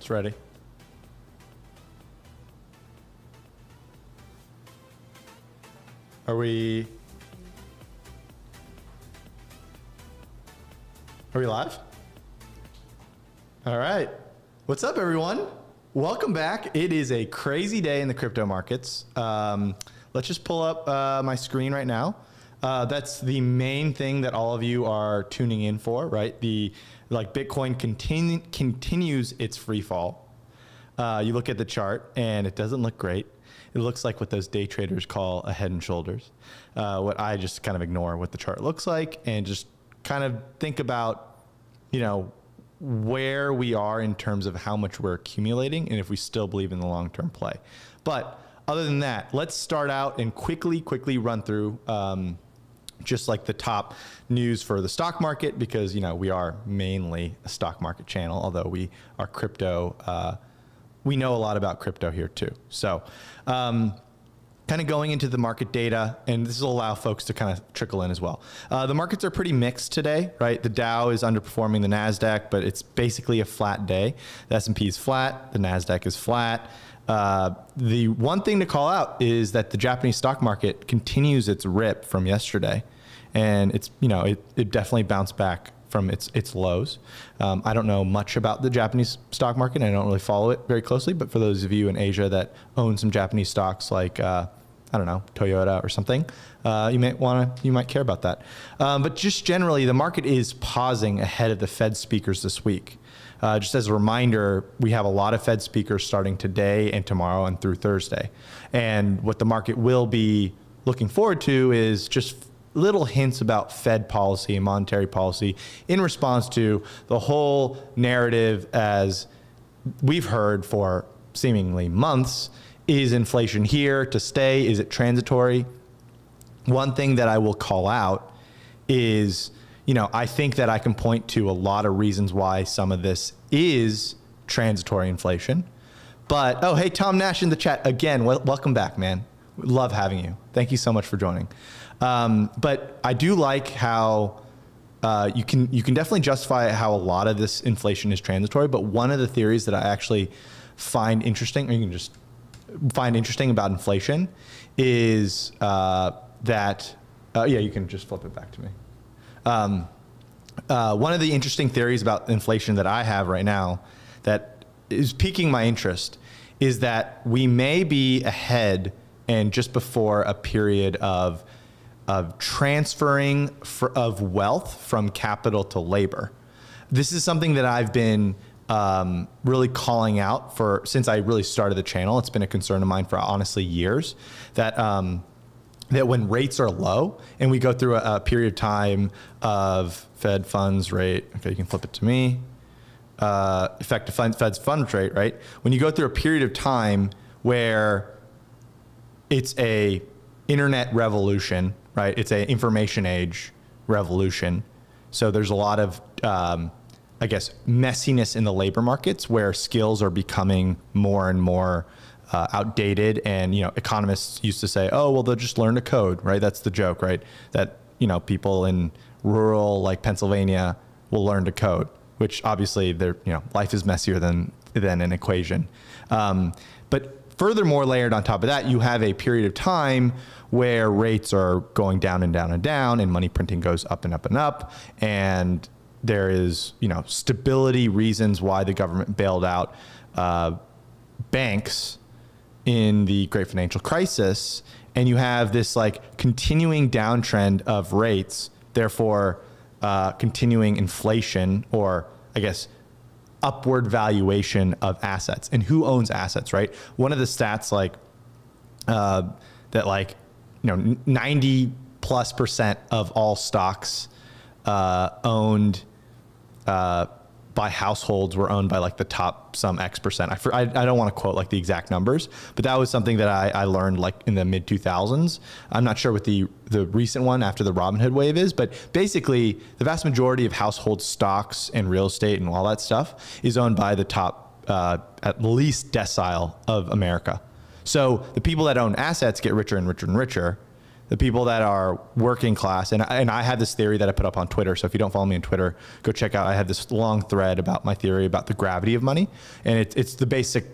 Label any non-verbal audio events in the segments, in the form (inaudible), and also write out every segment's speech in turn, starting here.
It's ready. Are we? Are we live? All right. What's up, everyone? Welcome back. It is a crazy day in the crypto markets. Um, let's just pull up uh, my screen right now. Uh, that's the main thing that all of you are tuning in for, right? The like Bitcoin continue, continues its free fall. Uh, you look at the chart and it doesn't look great. It looks like what those day traders call a head and shoulders. Uh, what I just kind of ignore what the chart looks like and just kind of think about, you know, where we are in terms of how much we're accumulating and if we still believe in the long term play. But other than that, let's start out and quickly, quickly run through. Um, just like the top news for the stock market because you know we are mainly a stock market channel although we are crypto uh, we know a lot about crypto here too. So um, kind of going into the market data and this will allow folks to kind of trickle in as well. Uh, the markets are pretty mixed today right? The dow is underperforming the nasdaq but it's basically a flat day. The s&p is flat the nasdaq is flat. Uh, the one thing to call out is that the Japanese stock market continues its rip from yesterday, and it's you know it, it definitely bounced back from its its lows. Um, I don't know much about the Japanese stock market. I don't really follow it very closely. But for those of you in Asia that own some Japanese stocks, like uh, I don't know Toyota or something, uh, you might want to you might care about that. Um, but just generally, the market is pausing ahead of the Fed speakers this week. Uh, just as a reminder, we have a lot of Fed speakers starting today and tomorrow and through Thursday. And what the market will be looking forward to is just little hints about Fed policy and monetary policy in response to the whole narrative as we've heard for seemingly months. Is inflation here to stay? Is it transitory? One thing that I will call out is you know, I think that I can point to a lot of reasons why some of this is transitory inflation. But oh, hey, Tom Nash in the chat again. Welcome back, man. Love having you. Thank you so much for joining. Um, but I do like how uh, you can you can definitely justify how a lot of this inflation is transitory. But one of the theories that I actually find interesting, or you can just find interesting about inflation, is uh, that uh, yeah, you can just flip it back to me. Um, uh, one of the interesting theories about inflation that I have right now that is piquing my interest is that we may be ahead and just before a period of of transferring for, of wealth from capital to labor. This is something that I've been um, really calling out for since I really started the channel. It's been a concern of mine for honestly years that um, that when rates are low and we go through a, a, period of time of Fed funds rate, okay, you can flip it to me, uh, effective fund, Fed's funds rate, right? When you go through a period of time where it's a internet revolution, right? It's a information age revolution. So there's a lot of, um, I guess, messiness in the labor markets where skills are becoming more and more uh, outdated and you know economists used to say oh well they'll just learn to code right that's the joke right that you know people in rural like pennsylvania will learn to code which obviously their you know life is messier than than an equation um, but furthermore layered on top of that you have a period of time where rates are going down and down and down and money printing goes up and up and up and there is you know stability reasons why the government bailed out uh, banks in the great financial crisis and you have this like continuing downtrend of rates therefore uh, continuing inflation or i guess upward valuation of assets and who owns assets right? One of the stats like uh, that like you know 90 plus percent of all stocks uh, owned uh, by households were owned by like the top some X percent. I, I, I don't want to quote like the exact numbers, but that was something that I, I learned like in the mid 2000s. I'm not sure what the, the recent one after the Robinhood wave is, but basically the vast majority of household stocks and real estate and all that stuff is owned by the top, uh, at least decile of America. So the people that own assets get richer and richer and richer. The people that are working class, and, and I have this theory that I put up on Twitter. So if you don't follow me on Twitter, go check out. I have this long thread about my theory about the gravity of money, and it, it's the basic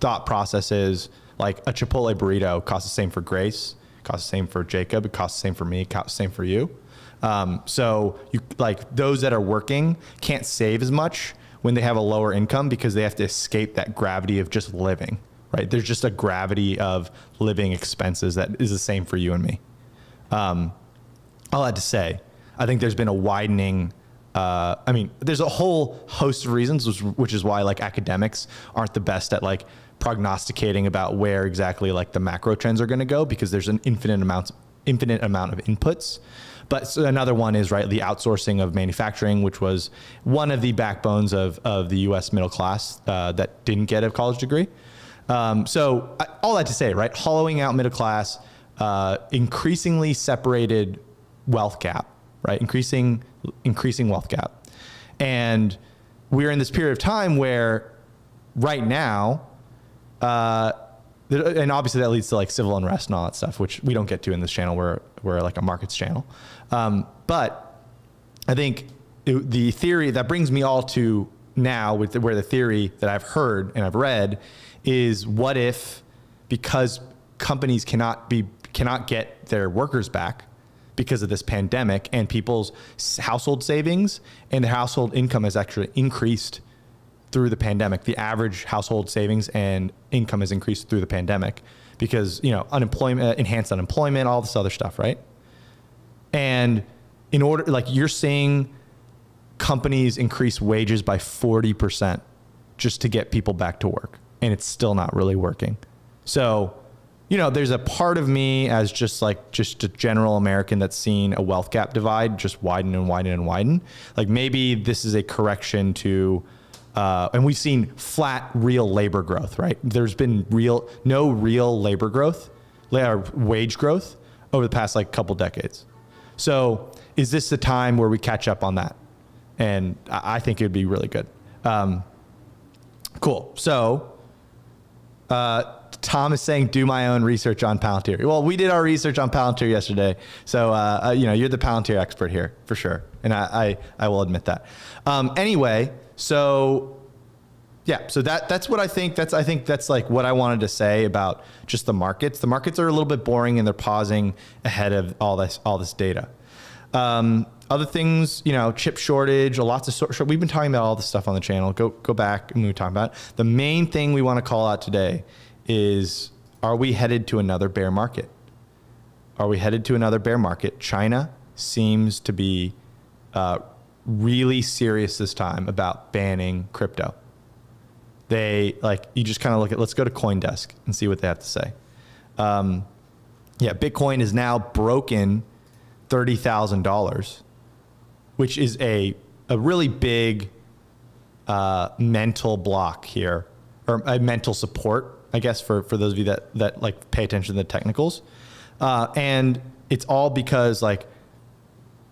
thought process is like a Chipotle burrito costs the same for Grace, costs the same for Jacob, it costs the same for me, costs the same for you. Um, so you like those that are working can't save as much when they have a lower income because they have to escape that gravity of just living. Right? There's just a gravity of living expenses that is the same for you and me. Um, all I had to say, I think there's been a widening. Uh, I mean, there's a whole host of reasons, which, which is why like academics aren't the best at like prognosticating about where exactly like the macro trends are going to go because there's an infinite amount infinite amount of inputs. But so another one is right the outsourcing of manufacturing, which was one of the backbones of of the U.S. middle class uh, that didn't get a college degree. Um, so I, all that to say, right, hollowing out middle class, uh, increasingly separated wealth gap, right, increasing increasing wealth gap, and we're in this period of time where right now uh, and obviously that leads to like civil unrest and all that stuff, which we don't get to in this channel. We're we're like a markets channel, um, but I think it, the theory that brings me all to now with the, where the theory that I've heard and I've read is what if because companies cannot be cannot get their workers back because of this pandemic and people's household savings and their household income has actually increased through the pandemic. The average household savings and income has increased through the pandemic because, you know, unemployment, uh, enhanced unemployment, all this other stuff, right? And in order, like you're seeing companies increase wages by 40% just to get people back to work. And it's still not really working. So, you know, there's a part of me as just like just a general American that's seen a wealth gap divide just widen and widen and widen. Like maybe this is a correction to uh, and we've seen flat real labor growth, right? There's been real, no real labor growth, or wage growth over the past like couple decades. So is this the time where we catch up on that? And I think it would be really good. Um, cool. So uh, Tom is saying, do my own research on Palantir. Well, we did our research on Palantir yesterday. So, uh, uh, you know, you're the Palantir expert here for sure. And I, I, I will admit that. Um, anyway, so yeah, so that that's what I think. That's I think that's like what I wanted to say about just the markets. The markets are a little bit boring and they're pausing ahead of all this all this data. Um, other things, you know, chip shortage, lots of sort. We've been talking about all this stuff on the channel. Go go back and we talk about it. the main thing we want to call out today is: Are we headed to another bear market? Are we headed to another bear market? China seems to be uh, really serious this time about banning crypto. They like you just kind of look at. Let's go to CoinDesk and see what they have to say. Um, yeah, Bitcoin is now broken thirty thousand dollars, which is a a really big uh, mental block here, or a mental support, I guess, for for those of you that that like pay attention to the technicals, uh, and it's all because like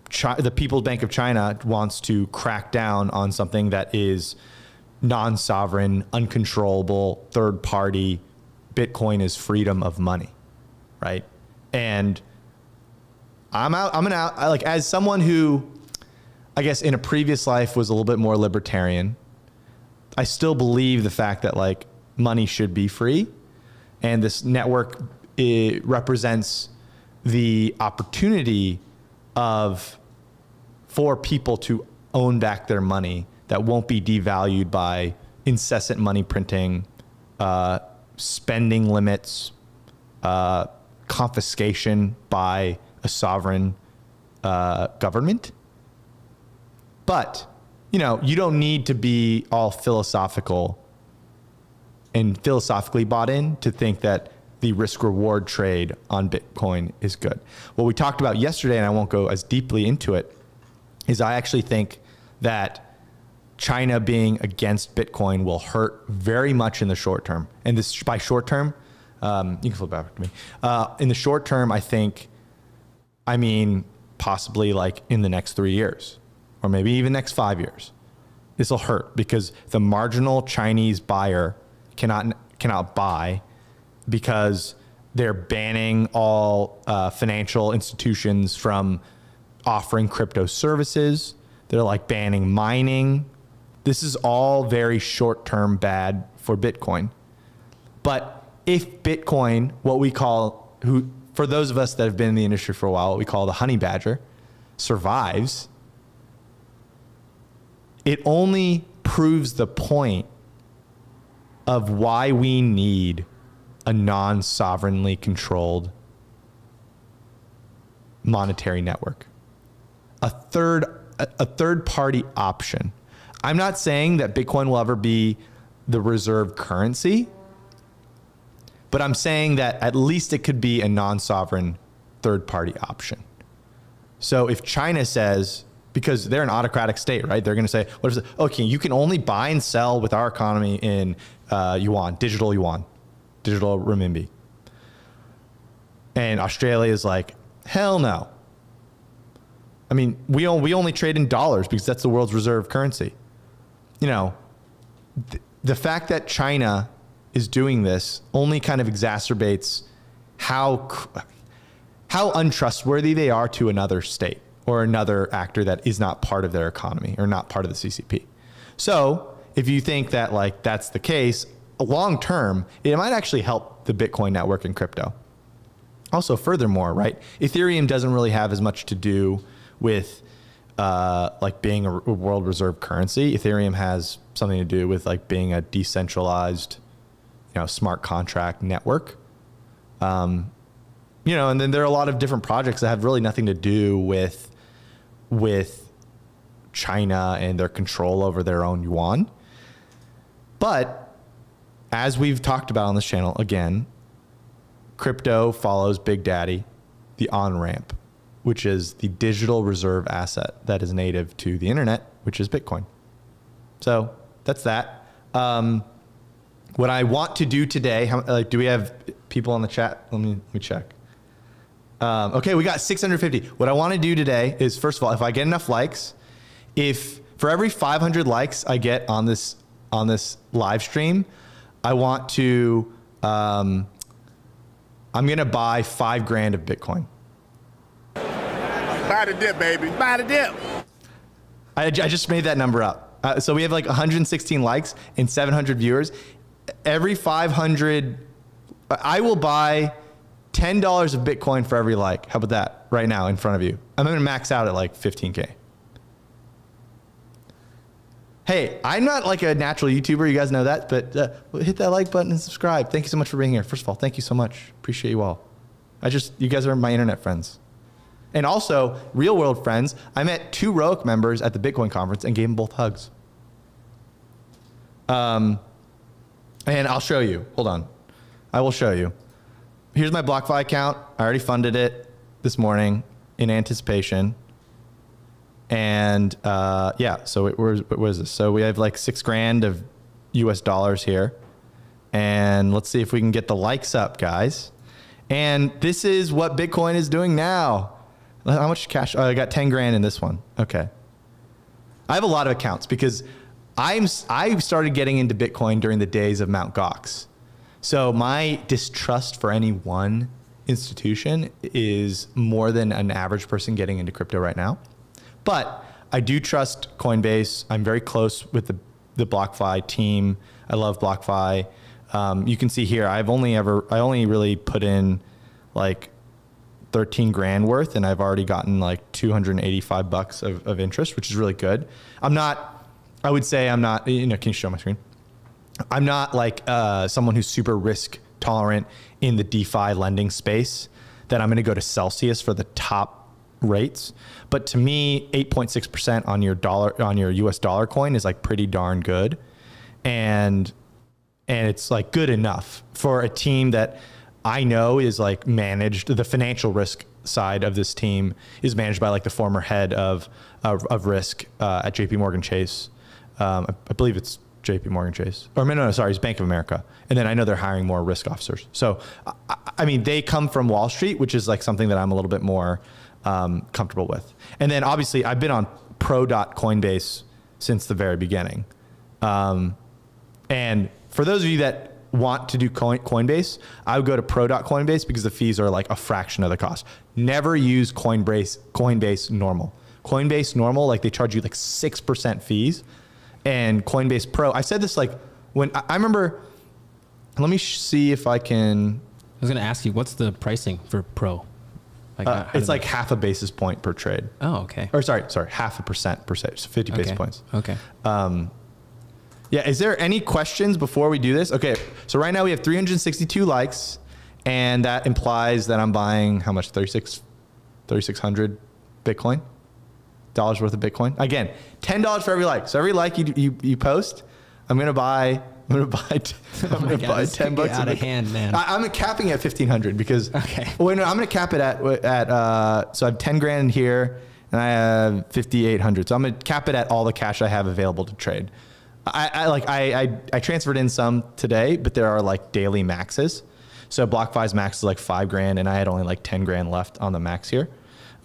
China, the People's Bank of China wants to crack down on something that is non-sovereign, uncontrollable, third party. Bitcoin is freedom of money, right? And I'm out. I'm an out. I, Like as someone who, I guess, in a previous life was a little bit more libertarian. I still believe the fact that like money should be free, and this network represents the opportunity of for people to own back their money that won't be devalued by incessant money printing, uh, spending limits, uh, confiscation by a sovereign uh, government. But you know, you don't need to be all philosophical and philosophically bought in to think that the risk reward trade on Bitcoin is good. What we talked about yesterday, and I won't go as deeply into it, is I actually think that China being against Bitcoin will hurt very much in the short term. And this by short term, um, you can flip back to me. Uh, in the short term, I think, I mean, possibly like in the next three years, or maybe even next five years. This will hurt because the marginal Chinese buyer cannot cannot buy because they're banning all uh, financial institutions from offering crypto services. They're like banning mining. This is all very short term bad for Bitcoin. But if Bitcoin, what we call, who for those of us that have been in the industry for a while, what we call the honey badger, survives, it only proves the point of why we need a non sovereignly controlled monetary network. A third, a third party option. I'm not saying that Bitcoin will ever be the reserve currency, but I'm saying that at least it could be a non sovereign third party option. So if China says, because they're an autocratic state, right? They're going to say, "What is it? Okay, you can only buy and sell with our economy in uh, yuan, digital yuan digital renminbi. And Australia is like, hell no. I mean, we, only, we only trade in dollars because that's the world's reserve currency. You know, th- the fact that China is doing this only kind of exacerbates how, how untrustworthy they are to another state or another actor that is not part of their economy or not part of the CCP. So if you think that like that's the case, long term, it might actually help the Bitcoin network and crypto. Also, furthermore, right, Ethereum doesn't really have as much to do with uh, like being a world reserve currency. Ethereum has something to do with like being a decentralized, you know, smart contract network. Um, you know, and then there are a lot of different projects that have really nothing to do with with China and their control over their own yuan. But as we've talked about on this channel, again, crypto follows Big Daddy, the on ramp, which is the digital reserve asset that is native to the internet, which is Bitcoin. So that's that. Um, what I want to do today, how, like, do we have people on the chat? Let me, let me check. Um, okay, we got 650. What I want to do today is, first of all, if I get enough likes, if for every 500 likes I get on this on this live stream, I want to, um, I'm going to buy five grand of Bitcoin. Buy the dip, baby. Buy the dip. I, I just made that number up. Uh, so we have like 116 likes and 700 viewers. Every 500, I will buy $10 of Bitcoin for every like. How about that right now in front of you? I'm going to max out at like 15K. Hey, I'm not like a natural YouTuber. You guys know that, but uh, hit that like button and subscribe. Thank you so much for being here. First of all, thank you so much. Appreciate you all. I just, you guys are my internet friends. And also, real world friends, I met two Roic members at the Bitcoin conference and gave them both hugs. Um, and I'll show you. Hold on. I will show you. Here's my BlockFi account. I already funded it this morning in anticipation. And uh, yeah, so it, where's, what was this? So we have like six grand of US dollars here. And let's see if we can get the likes up, guys. And this is what Bitcoin is doing now. How much cash? Oh, I got 10 grand in this one. Okay. I have a lot of accounts because I'm I started getting into Bitcoin during the days of Mount Gox. So my distrust for any one institution is more than an average person getting into crypto right now. But I do trust Coinbase. I'm very close with the, the BlockFi team. I love BlockFi. Um, you can see here, I've only ever, I only really put in like 13 grand worth and I've already gotten like 285 bucks of, of interest, which is really good. I'm not, I would say I'm not, you know, can you show my screen? I'm not like uh, someone who's super risk tolerant in the DeFi lending space that I'm going to go to Celsius for the top rates. But to me, 8.6% on your dollar on your US dollar coin is like pretty darn good. And and it's like good enough for a team that I know is like managed the financial risk side of this team is managed by like the former head of of, of risk uh, at JP Morgan Chase. Um, I, I, believe it's JP Morgan Chase. Or no, no, sorry, it's Bank of America. And then I know they're hiring more risk officers. So I, I mean, they come from Wall Street, which is like something that I'm a little bit more um, comfortable with. And then obviously I've been on pro.coinbase since the very beginning. Um, and for those of you that want to do Coin, Coinbase, I would go to pro.coinbase because the fees are like a fraction of the cost. Never use Coinbase Coinbase normal. Coinbase normal, like they charge you like 6% fees. And Coinbase Pro, I said this like when I, I remember, let me sh- see if I can, I was going to ask you, what's the pricing for Pro? Like, uh, it's like half a basis point per trade. oh, okay. Or sorry, sorry, half a percent per se, so 50 basis points. Okay. Yeah, is there any questions before we do this? Okay, so right now we have 362 likes, and that implies that I'm buying how much? 36, 3,600 Bitcoin? Dollars worth of Bitcoin? Again, $10 for every like. So every like you, you, you post, I'm gonna buy. I'm gonna buy. T- (laughs) I'm Oh gonna God, buy ten bucks out of hand, man. I, I'm capping at fifteen hundred because. Okay. (laughs) Well, no, I'm gonna cap it at at. Uh, so I have ten grand here, and I have fifty eight hundred. So I'm gonna cap it at all the cash I have available to trade. I, I like I, I I transferred in some today, but there are like daily maxes. So Block BlockFi's max is like five grand, and I had only like ten grand left on the max here.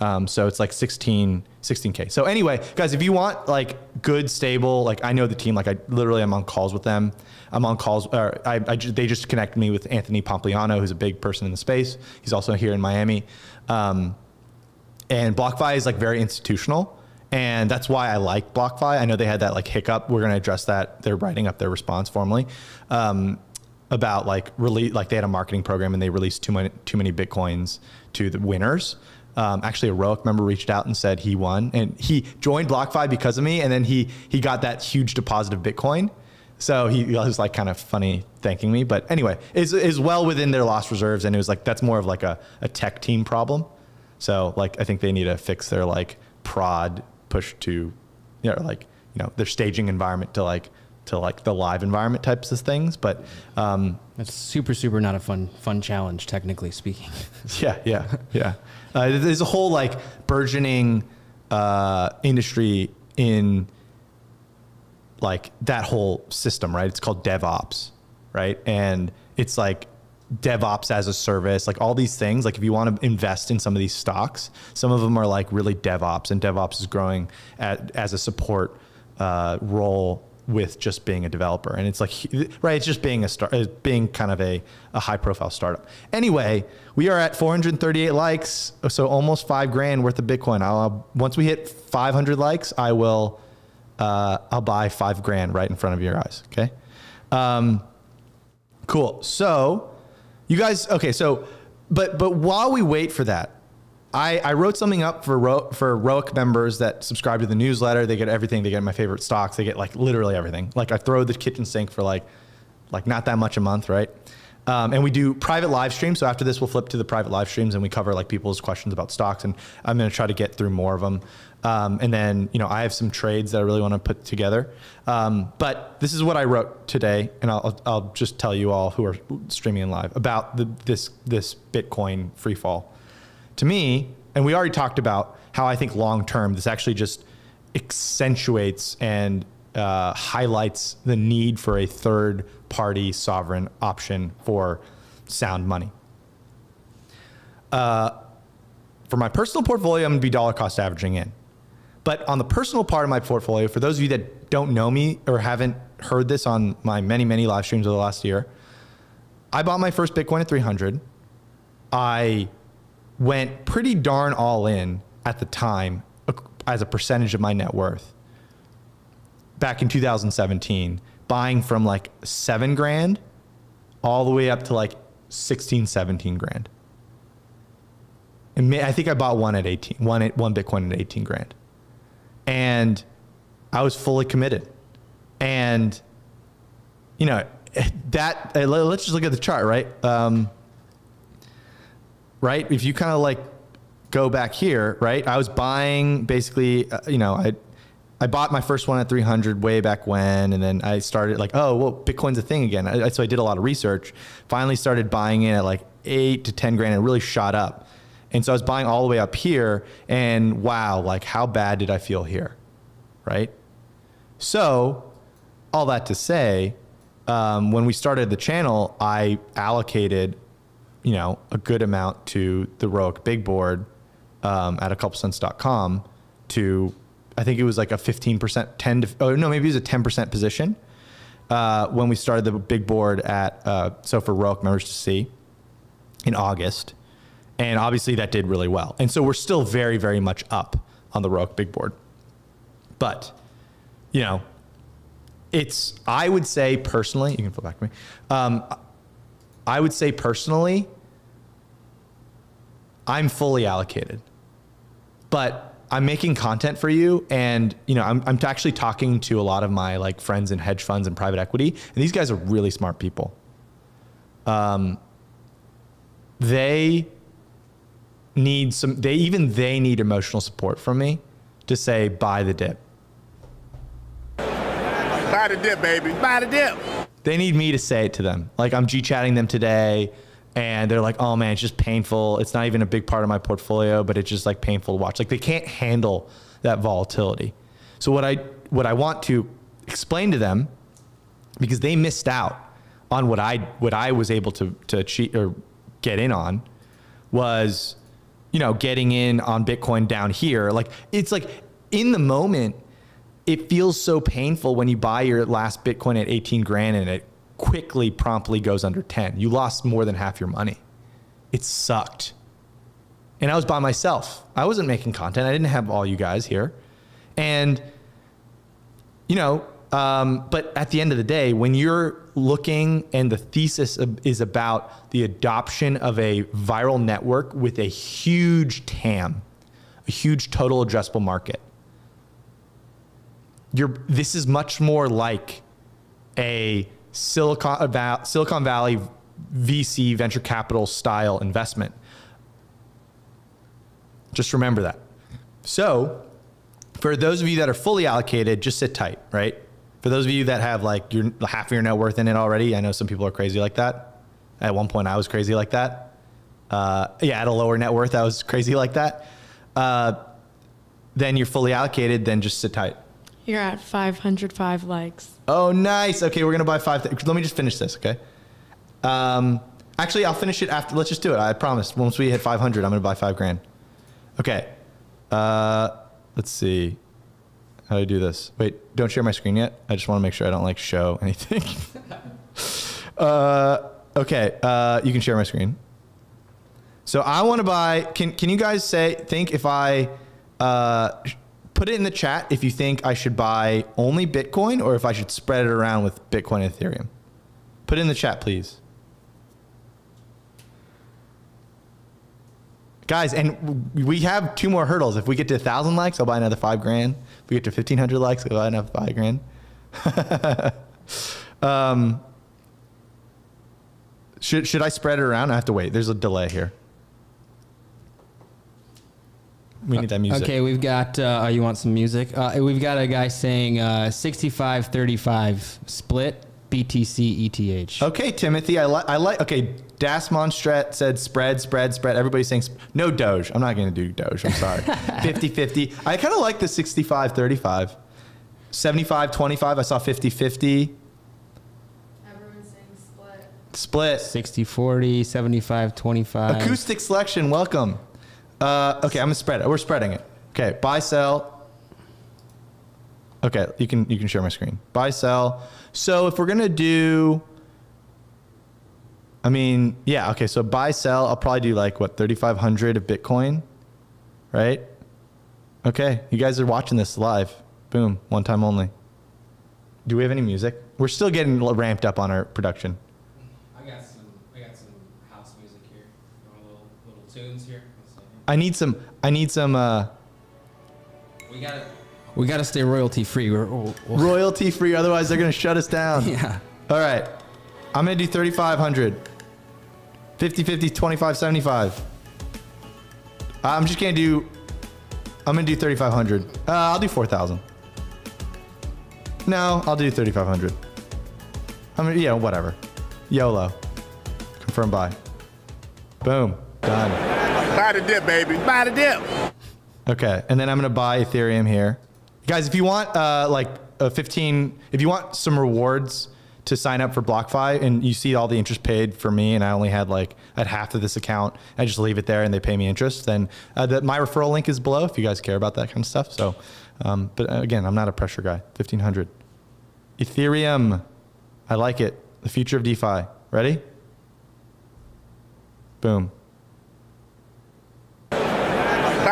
Um, so it's like 16, 16K. So anyway, guys, if you want like good, stable, like I know the team, like I literally I'm on calls with them. I'm on calls, or I, I they just connect me with Anthony Pompliano, who's a big person in the space. He's also here in Miami. Um, and BlockFi is like very institutional. And that's why I like BlockFi. I know they had that like hiccup. We're going to address that. They're writing up their response formally um, about like release, like they had a marketing program and they released too many, too many Bitcoins to the winners. Um, actually, a Roic member reached out and said he won, and he joined BlockFi because of me, and then he he got that huge deposit of Bitcoin. So he was like kind of funny thanking me, but anyway, is is well within their lost reserves, and it was like that's more of like a, a tech team problem. So like I think they need to fix their like prod push to, you know, like you know their staging environment to like to like the live environment types of things. But um, That's super, super not a fun, fun challenge, technically speaking. (laughs) yeah, yeah, yeah. Uh, there's a whole like burgeoning uh, industry in like that whole system, right? It's called DevOps, right? And it's like DevOps as a service, like all these things. Like if you want to invest in some of these stocks, some of them are like really DevOps, and DevOps is growing at, as a support uh, role with just being a developer. And it's like, right, it's just being a start, uh, being kind of a, a high profile startup. Anyway, we are at 438 likes, so almost five grand worth of Bitcoin. I'll, once we hit 500 likes, I will, uh, I'll buy five grand right in front of your eyes. Okay. Um, cool. So you guys, okay. So, but, but while we wait for that, I, I wrote something up for Ro, for Roic members that subscribe to the newsletter. They get everything. They get my favorite stocks. They get like literally everything. Like I throw the kitchen sink for like like not that much a month, right? Um, and we do private live streams. So after this, we'll flip to the private live streams and we cover like people's questions about stocks. And I'm going to try to get through more of them. Um, and then you know I have some trades that I really want to put together. Um, but this is what I wrote today, and I'll, I'll just tell you all who are streaming in live about the, this this Bitcoin free fall to me, and we already talked about how I think long term this actually just accentuates and uh, highlights the need for a third party sovereign option for sound money. Uh, for my personal portfolio, I'm gonna be dollar cost averaging in. But on the personal part of my portfolio, for those of you that don't know me or haven't heard this on my many, many live streams of the last year, I bought my first Bitcoin at 300. I went pretty darn all in at the time as a percentage of my net worth back in 2017 buying from like 7 grand all the way up to like 16 17 grand. And i think i bought one at 18 one, at, one bitcoin at 18 grand. And i was fully committed. And you know that uh, let's just look at the chart right? Um, right? If you kind of like go back here, right? I was buying basically, uh, you know, I I bought my first one at 300 way back when, and then I started like, oh, well, Bitcoin's a thing again. I, so I did a lot of research. Finally, started buying it at like eight to 10 grand, and it really shot up. And so I was buying all the way up here, and wow, like how bad did I feel here, right? So, all that to say, um, when we started the channel, I allocated you know, a good amount to the Roic big board um, at a couple cents.com to, I think it was like a 15%, 10 to, oh no, maybe it was a 10% position. uh, when we started the big board at uh, so for Roque members to see in August, and obviously that did really well. And so we're still very very much up on the Roque big board, but you know, it's I would say personally, you can flip back to me. Um, I would say personally, I'm fully allocated, but I'm making content for you, and you know, I'm I'm actually talking to a lot of my like friends in hedge funds and private equity, and these guys are really smart people. Um, they need some. They even they need emotional support from me to say buy the dip. Buy the dip, baby. Buy the dip. They need me to say it to them. Like I'm G chatting them today and they're like, oh man, it's just painful. It's not even a big part of my portfolio, but it's just like painful to watch. Like they can't handle that volatility. So what I what I want to explain to them, because they missed out on what I what I was able to to achieve or get in on, was, you know, getting in on Bitcoin down here. Like it's like in the moment, it feels so painful when you buy your last Bitcoin at 18 grand and it quickly, promptly goes under 10. You lost more than half your money. It sucked. And I was by myself. I wasn't making content. I didn't have all you guys here. And, you know, um, but at the end of the day, when you're looking and the thesis is about the adoption of a viral network with a huge TAM, a huge total addressable market, you're, this is much more like a Silicon, Silicon Valley VC venture capital style investment. Just remember that. So, for those of you that are fully allocated, just sit tight, right? For those of you that have like your half of your net worth in it already, I know some people are crazy like that. At one point, I was crazy like that. Uh, yeah, at a lower net worth, I was crazy like that. Uh, then you're fully allocated. Then just sit tight. You're at 505 likes. Oh, nice. Okay, we're gonna buy five. Th- Let me just finish this. Okay. Um, actually, I'll finish it after. Let's just do it. I promise. Once we hit 500, I'm gonna buy five grand. Okay. Uh, let's see. How do I do this? Wait, don't share my screen yet. I just want to make sure I don't like show (laughs) anything. (laughs) uh, okay. Uh, you can share my screen. So I want to buy. Can Can you guys say think if I uh, put it in the chat if you think I should buy only Bitcoin or if I should spread it around with Bitcoin and Ethereum. Put it in the chat, please. Guys, and we have two more hurdles. If we get to 1,000 likes, I'll buy another five grand. If we get to 1,500 likes, I'll buy another five grand. (laughs) um, should, should I spread it around? I have to wait. There's a delay here. We need that music. Okay, we've got. Uh, you want some music? Uh, we've got a guy saying uh, 65 35 split BTC ETH. Okay, Timothy, I like. I like. Okay, Das Monstret said spread, spread, spread. Everybody's saying sp- no Doge. I'm not going to do Doge. I'm sorry. (laughs) 50 50. I kind of like the 65 35. 75 25. I saw 50 50. Everyone's saying split. Split. 60 40, 75 25. Acoustic selection. Welcome. Uh, okay, I'm gonna spread it. We're spreading it. Okay, buy, sell. Okay, you can you can share my screen. Buy, sell. So if we're gonna do, I mean, yeah, okay. So buy, sell. I'll probably do like what 3,500 of Bitcoin, right? Okay, you guys are watching this live. Boom, one time only. Do we have any music? We're still getting ramped up on our production. I got some. I got some house music here. Little, little tunes here. I need some. I need some. Uh, we gotta. We gotta stay royalty free. We're, we're, royalty free, otherwise they're gonna shut us down. (laughs) Yeah. All right. I'm gonna do 3,500. 50, 50, 25, 75. I'm just gonna do. I'm gonna do 3,500. Uh, I'll do 4,000. No, I'll do 3,500. I mean, yeah, whatever. YOLO. Confirm buy. Boom. Done. Buy the dip, baby. Buy the dip. Okay, and then I'm gonna buy Ethereum here, guys. If you want uh, like a 15, if you want some rewards to sign up for BlockFi, and you see all the interest paid for me, and I only had like at half of this account, I just leave it there and they pay me interest. Then uh, the, my referral link is below if you guys care about that kind of stuff. So, um, but again, I'm not a pressure guy. 1500 Ethereum. I like it. The future of DeFi. Ready? Boom.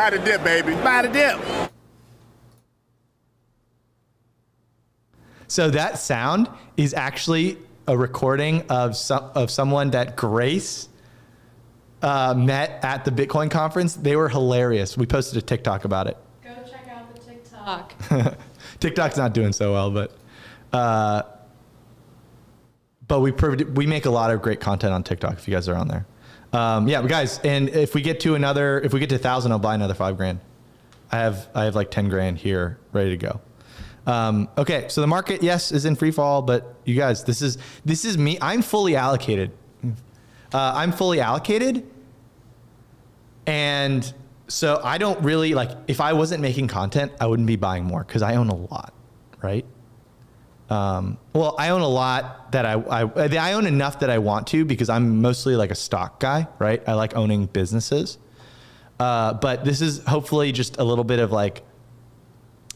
Buy the dip, baby. Buy the dip. So that sound is actually a recording of some of someone that Grace uh, met at the Bitcoin conference. They were hilarious. We posted a TikTok about it. Go check out the TikTok. (laughs) TikTok's not doing so well, but uh, but we proved, we make a lot of great content on TikTok. If you guys are on there, um, yeah, guys. And if we get to another, if we get to a thousand, I'll buy another five grand. I have I have like ten grand here ready to go. Um, okay, so the market, yes, is in free fall, but you guys, this is this is me. I'm fully allocated. Uh, I'm fully allocated, and so I don't really like. If I wasn't making content, I wouldn't be buying more because I own a lot, right? Um, well, I own a lot that I, I I own enough that I want to because I'm mostly like a stock guy, right? I like owning businesses. Uh, but this is hopefully just a little bit of like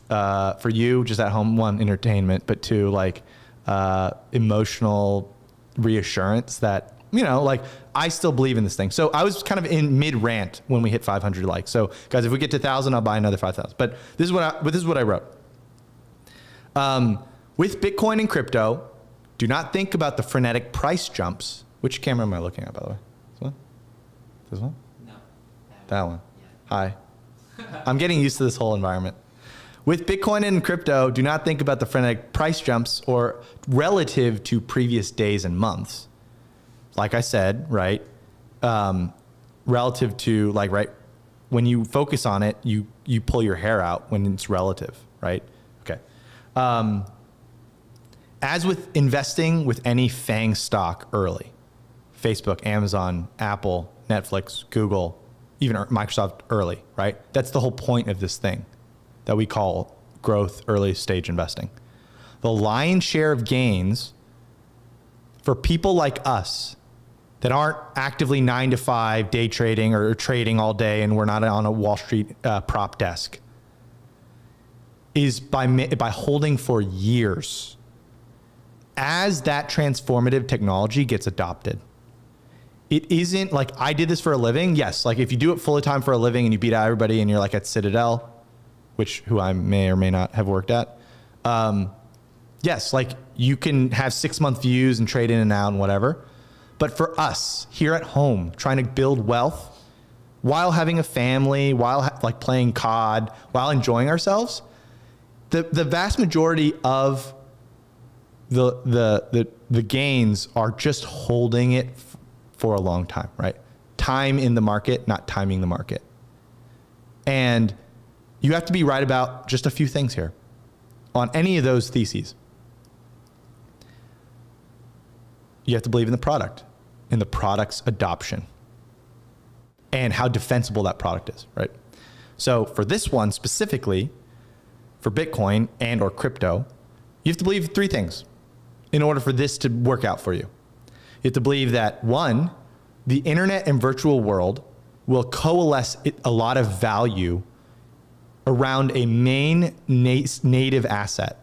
uh, for you, just at home, one entertainment, but two like uh, emotional reassurance that you know, like I still believe in this thing. So I was kind of in mid rant when we hit 500 likes. So guys, if we get to thousand, I'll buy another 5,000. But this is what I, but this is what I wrote. Um, with Bitcoin and crypto, do not think about the frenetic price jumps. Which camera am I looking at, by the way? This one? This one? No. That one. Hi. I'm getting used to this whole environment. With Bitcoin and crypto, do not think about the frenetic price jumps or relative to previous days and months. Like I said, right? Um, relative to like right when you focus on it, you you pull your hair out when it's relative, right? Okay. Um, as with investing with any FANG stock early, Facebook, Amazon, Apple, Netflix, Google, even Microsoft early, right? That's the whole point of this thing that we call growth early stage investing. The lion's share of gains for people like us that aren't actively nine to five day trading or trading all day and we're not on a Wall Street uh, prop desk is by, by holding for years as that transformative technology gets adopted it isn't like I did this for a living. Yes, like if you do it full time for a living and you beat out everybody and you're like at Citadel, which who I may or may not have worked at. Um, yes, like you can have six month views and trade in and out and whatever. But for us here at home, trying to build wealth while having a family, while ha- like playing COD, while enjoying ourselves, the the vast majority of the the the, the gains are just holding it f- for a long time, right? Time in the market, not timing the market. And you have to be right about just a few things here on any of those theses. You have to believe in the product, in the product's adoption, and how defensible that product is, right? So for this one specifically, for Bitcoin and or crypto, you have to believe three things in order for this to work out for you. You have to believe that one, the internet and virtual world will coalesce a lot of value around a main native asset,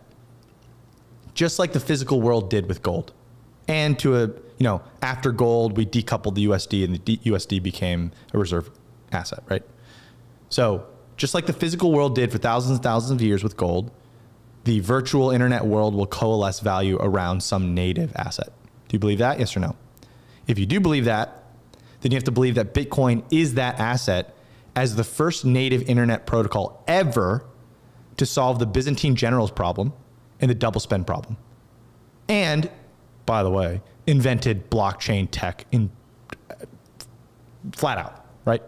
just like the physical world did with gold. And to a, you know, after gold, we decoupled the USD and the USD became a reserve asset, right? So just like the physical world did for thousands and thousands of years with gold, the virtual internet world will coalesce value around some native asset. Do you believe that? Yes or no? If you do believe that, then you have to believe that Bitcoin is that asset as the first native internet protocol ever to solve the Byzantine generals problem and the double spend problem. And, by the way, invented blockchain tech in uh, flat out, right?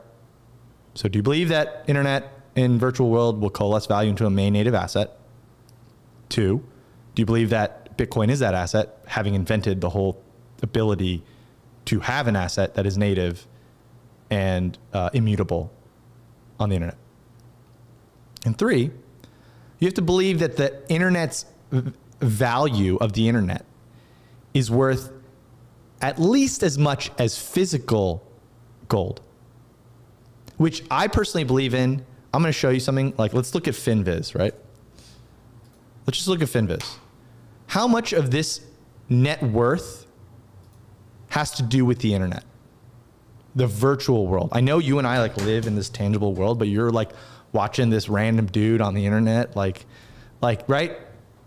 So do you believe that internet in virtual world will coalesce value into a main native asset? Two, do you believe that Bitcoin is that asset, having invented the whole ability to have an asset that is native and uh, immutable on the internet. And three, you have to believe that the internet's value of the internet is worth at least as much as physical gold, which I personally believe in. I'm going to show you something like let's look at FinViz, right? Let's just look at FinViz. How much of this net worth has to do with the internet, the virtual world. I know you and I like live in this tangible world, but you're like watching this random dude on the internet, like, like right?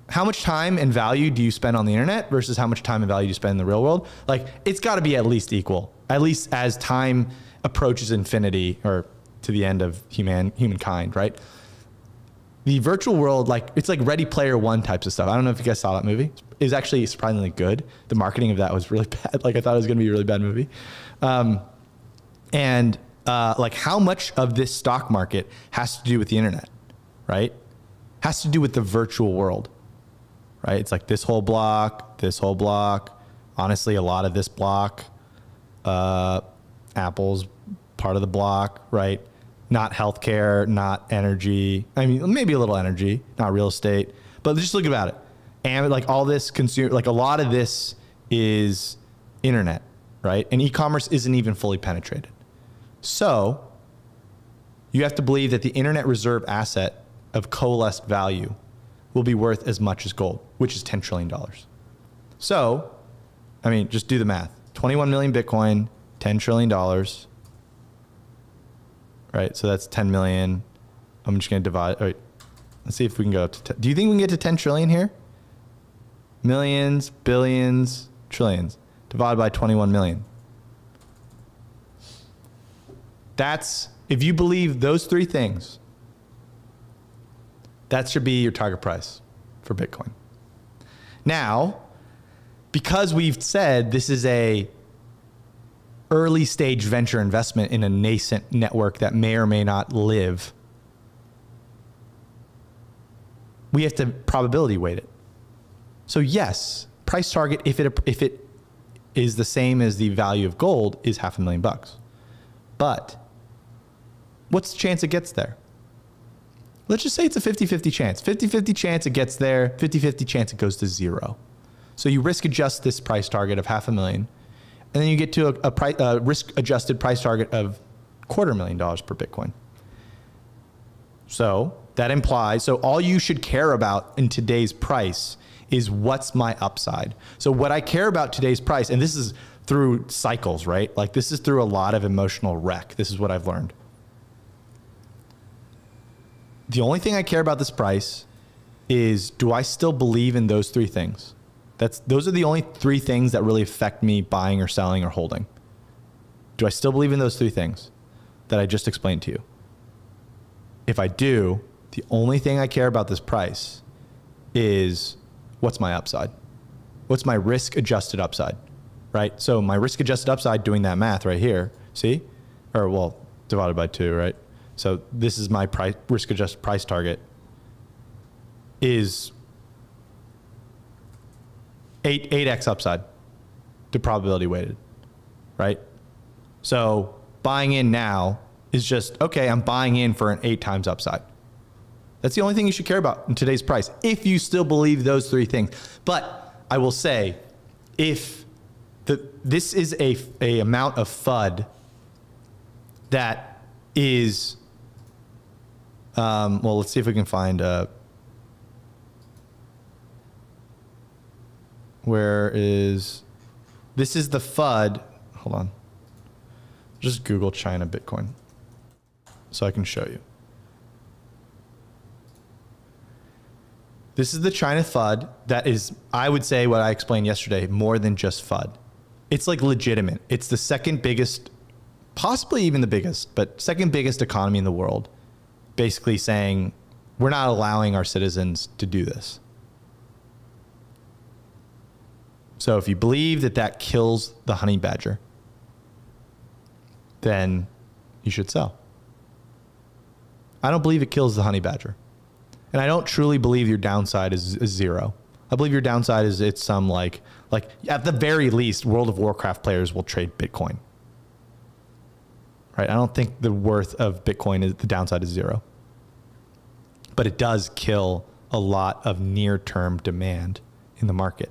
How much time and value do you spend on the internet versus how much time and value do you spend in the real world? Like, it's got to be at least equal, at least as time approaches infinity or to the end of human humankind, right? The virtual world, like it's like Ready Player One types of stuff. I don't know if you guys saw that movie. It was actually surprisingly good. The marketing of that was really (laughs) bad. Like I thought it was going to be a really bad movie. Um, and uh, like how much of this stock market has to do with the internet, right? Has to do with the virtual world, right? It's like this whole block, this whole block. Honestly, a lot of this block, uh, Apple's part of the block, right? Not healthcare, not energy. I mean, maybe a little energy, not real estate, but just look about it. And like all this consumer, like a lot of this is internet, right? And e-commerce isn't even fully penetrated. So you have to believe that the internet reserve asset of coalesced value will be worth as much as gold, which is $10 trillion. So, I mean, just do the math. 21 million Bitcoin, $10 trillion right? So that's 10 million. I'm just going to divide. All right. Let's see if we can go up to 10. Do you think we can get to 10 trillion here? Millions, billions, trillions. Divided by 21 million. That's, if you believe those three things, that should be your target price for Bitcoin. Now, because we've said this is a early stage venture investment in a nascent network that may or may not live, we have to probability weight it. So yes, price target if it if it is the same as the value of gold is half a million bucks. But what's the chance it gets there? Let's just say it's a 50-50 chance. 50-50 chance it gets there, 50-50 chance it goes to zero. So you risk adjust this price target of half a million and then you get to a, a, a risk-adjusted price target of quarter million dollars per Bitcoin. So that implies, so all you should care about in today's price is what's my upside. So what I care about today's price, and this is through cycles, right? Like this is through a lot of emotional wreck. This is what I've learned. The only thing I care about this price is do I still believe in those three things? That's those are the only three things that really affect me buying or selling or holding. Do I still believe in those three things that I just explained to you? If I do, the only thing I care about this price is what's my upside? What's my risk adjusted upside? Right? So my risk adjusted upside doing that math right here, see? Or well, divided by 2, right? So this is my price risk adjusted price target is eight eight x upside to probability weighted, right? So buying in now is just okay. I'm buying in for an eight times upside. That's the only thing you should care about in today's price, if you still believe those three things. But I will say, if the this is a a amount of FUD that is, um, well, let's see if we can find. Uh, Where is this is the FUD. Hold on. Just Google China Bitcoin so I can show you. This is the China FUD that is, I would say, what I explained yesterday, more than just FUD. It's like legitimate. It's the second biggest, possibly even the biggest, but second biggest economy in the world. Basically saying, we're not allowing our citizens to do this. So if you believe that that kills the honey badger, then you should sell. I don't believe it kills the honey badger. And I don't truly believe your downside is, is zero. I believe your downside is it's some like like at the very least World of Warcraft players will trade Bitcoin. Right? I don't think the worth of Bitcoin is the downside is zero. But it does kill a lot of near-term demand in the market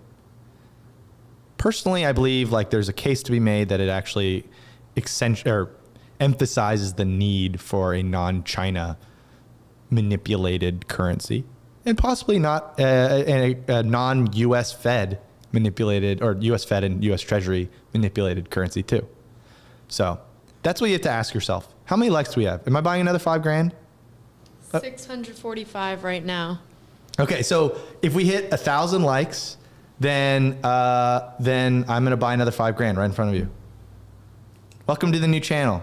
personally, I believe like there's a case to be made that it actually accent- or emphasizes the need for a non-China manipulated currency and possibly not a, a, a non-U.S. Fed manipulated, or U.S. Fed and U.S. Treasury manipulated currency too. So that's what you have to ask yourself. How many likes do we have? Am I buying another five grand? Uh, 645 right now. Okay, so if we hit a thousand likes, then uh, then I'm gonna buy another five grand right in front of you. Welcome to the new channel.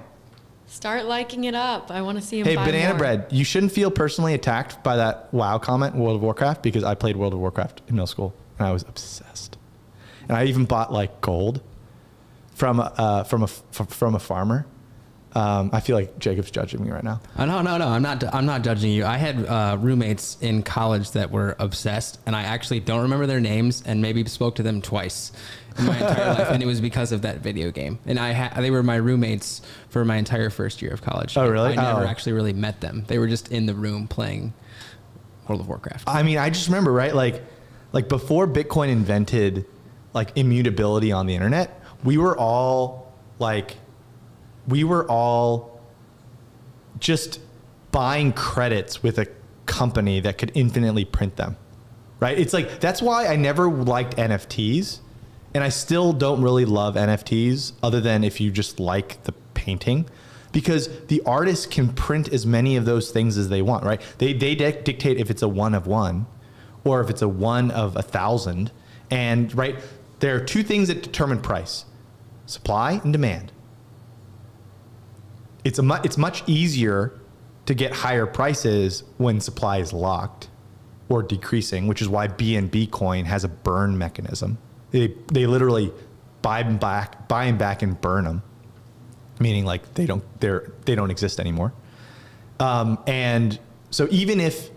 Start liking it up. I want to see him Hey, buy Banana more. Bread, you shouldn't feel personally attacked by that wow comment in World of Warcraft because I played World of Warcraft in middle school and I was obsessed. And I even bought like gold from a, uh, from a from a farmer. Um, I feel like Jacob's judging me right now. Uh, no, no, no. I'm not. I'm not judging you. I had uh, roommates in college that were obsessed, and I actually don't remember their names, and maybe spoke to them twice in my entire life, and it was because of that video game. And I ha- they were my roommates for my entire first year of college. Oh, really? I never Oh. actually really met them. They were just in the room playing World of Warcraft. I mean, I just remember, right? Like, like before Bitcoin invented like immutability on the internet, we were all like, we were all just buying credits with a company that could infinitely print them, right? It's like that's why I never liked NFTs, and I still don't really love NFTs, other than if you just like the painting. Because the artist can print as many of those things as they want, right? They they dic- dictate if it's a one of one, or if it's a one of a thousand, and right there are two things that determine price: supply and demand it's a mu- it's much easier to get higher prices when supply is locked or decreasing, which is why BNB coin has a burn mechanism. They they literally buy them back, buy them back and burn them, meaning like they don't they're they don't exist anymore. Um, and so even if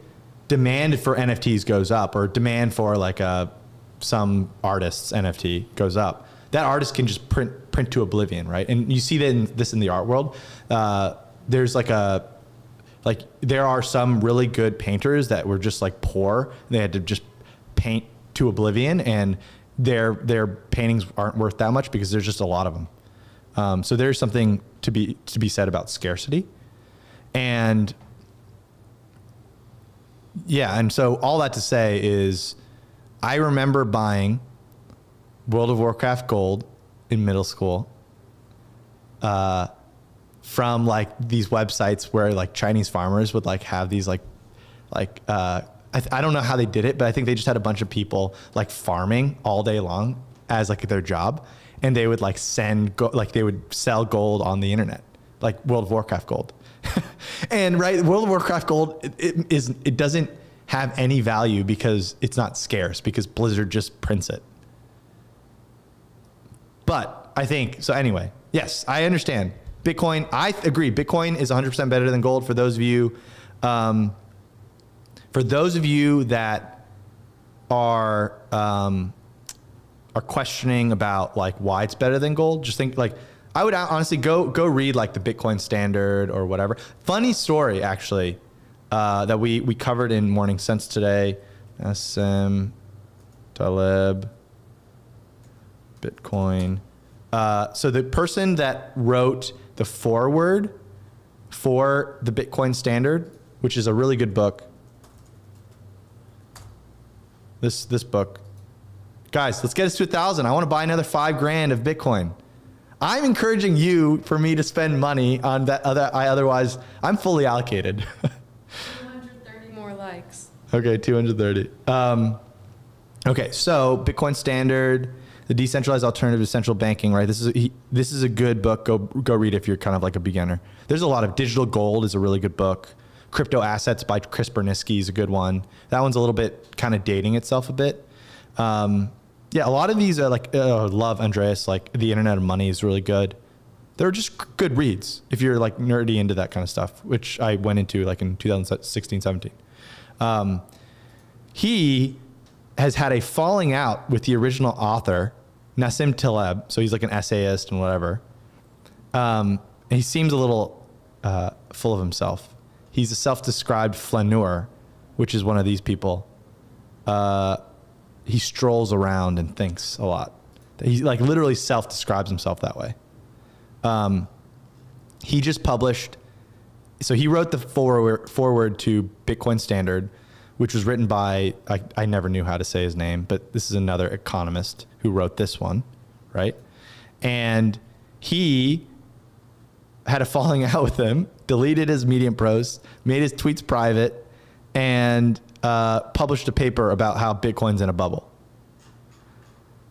demand for NFTs goes up or demand for like a some artist's NFT goes up, that artist can just print print to oblivion, right? And you see that in, this in the art world. Uh, there's like a like there are some really good painters that were just like poor. They had to just paint to oblivion, and their their paintings aren't worth that much because there's just a lot of them. Um, so there's something to be to be said about scarcity, and yeah, and so all that to say is, I remember buying World of Warcraft Gold in middle school. Uh, from like these websites where like Chinese farmers would like have these like like uh, I, th- I don't know how they did it, but I think they just had a bunch of people like farming all day long as like their job, and they would like send go- like they would sell gold on the internet, like World of Warcraft gold, (laughs) and right World of Warcraft gold it, it is it doesn't have any value because it's not scarce because Blizzard just prints it. But I think so. Anyway, yes, I understand. Bitcoin, I th- agree. Bitcoin is 100% better than gold for those of you. Um, for those of you that are um, are questioning about like why it's better than gold, just think like I would honestly go go read like the Bitcoin Standard or whatever. Funny story actually uh, that we we covered in Morning Sense today. Nassim Taleb Bitcoin. Uh, so the person that wrote the foreword for the Bitcoin Standard, which is a really good book. This this book, guys, let's get us to a thousand. I want to buy another five grand of Bitcoin. I'm encouraging you for me to spend money on that other. I otherwise I'm fully allocated. 230 more likes. Okay, 230. Um, okay, so Bitcoin Standard, the decentralized alternative to central banking, right? This is a, he, this is a good book. Go go read if you're kind of like a beginner. There's a lot of digital gold is a really good book. Crypto Assets by Chris Burniske is a good one. That one's a little bit kind of dating itself a bit. Um, yeah, a lot of these are like uh, love Andreas. Like the Internet of Money is really good. They're just good reads if you're like nerdy into that kind of stuff, which I went into like in 2016, 17. Um, he has had a falling out with the original author, Nassim Taleb. So he's like an essayist and whatever. Um, and he seems a little uh, full of himself. He's a self-described flaneur, which is one of these people. Uh, he strolls around and thinks a lot. He like literally self-describes himself that way. Um, he just published. So he wrote the forward forward to Bitcoin Standard, which was written by I, I never knew how to say his name, but this is another economist who wrote this one, right? And he had a falling (laughs) out with him, deleted his Medium posts, made his tweets private, and uh, published a paper about how Bitcoin's in a bubble.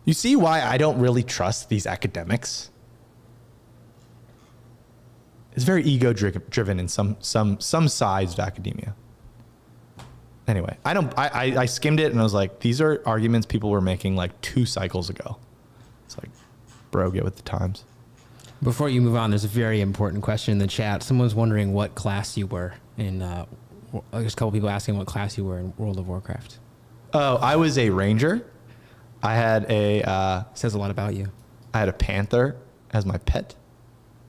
You see why I don't really trust these academics? It's very ego driven in some some some sides of academia. Anyway, I don't. I, I I skimmed it and I was like, these are arguments people were making like two cycles ago. It's like, bro, get with the times. Before you move on, there's a very important question in the chat. Someone's wondering what class you were in. Uh, there's a couple people asking what class you were in World of Warcraft. Oh, I was a ranger. I had a uh, says a lot about you. I had a panther as my pet.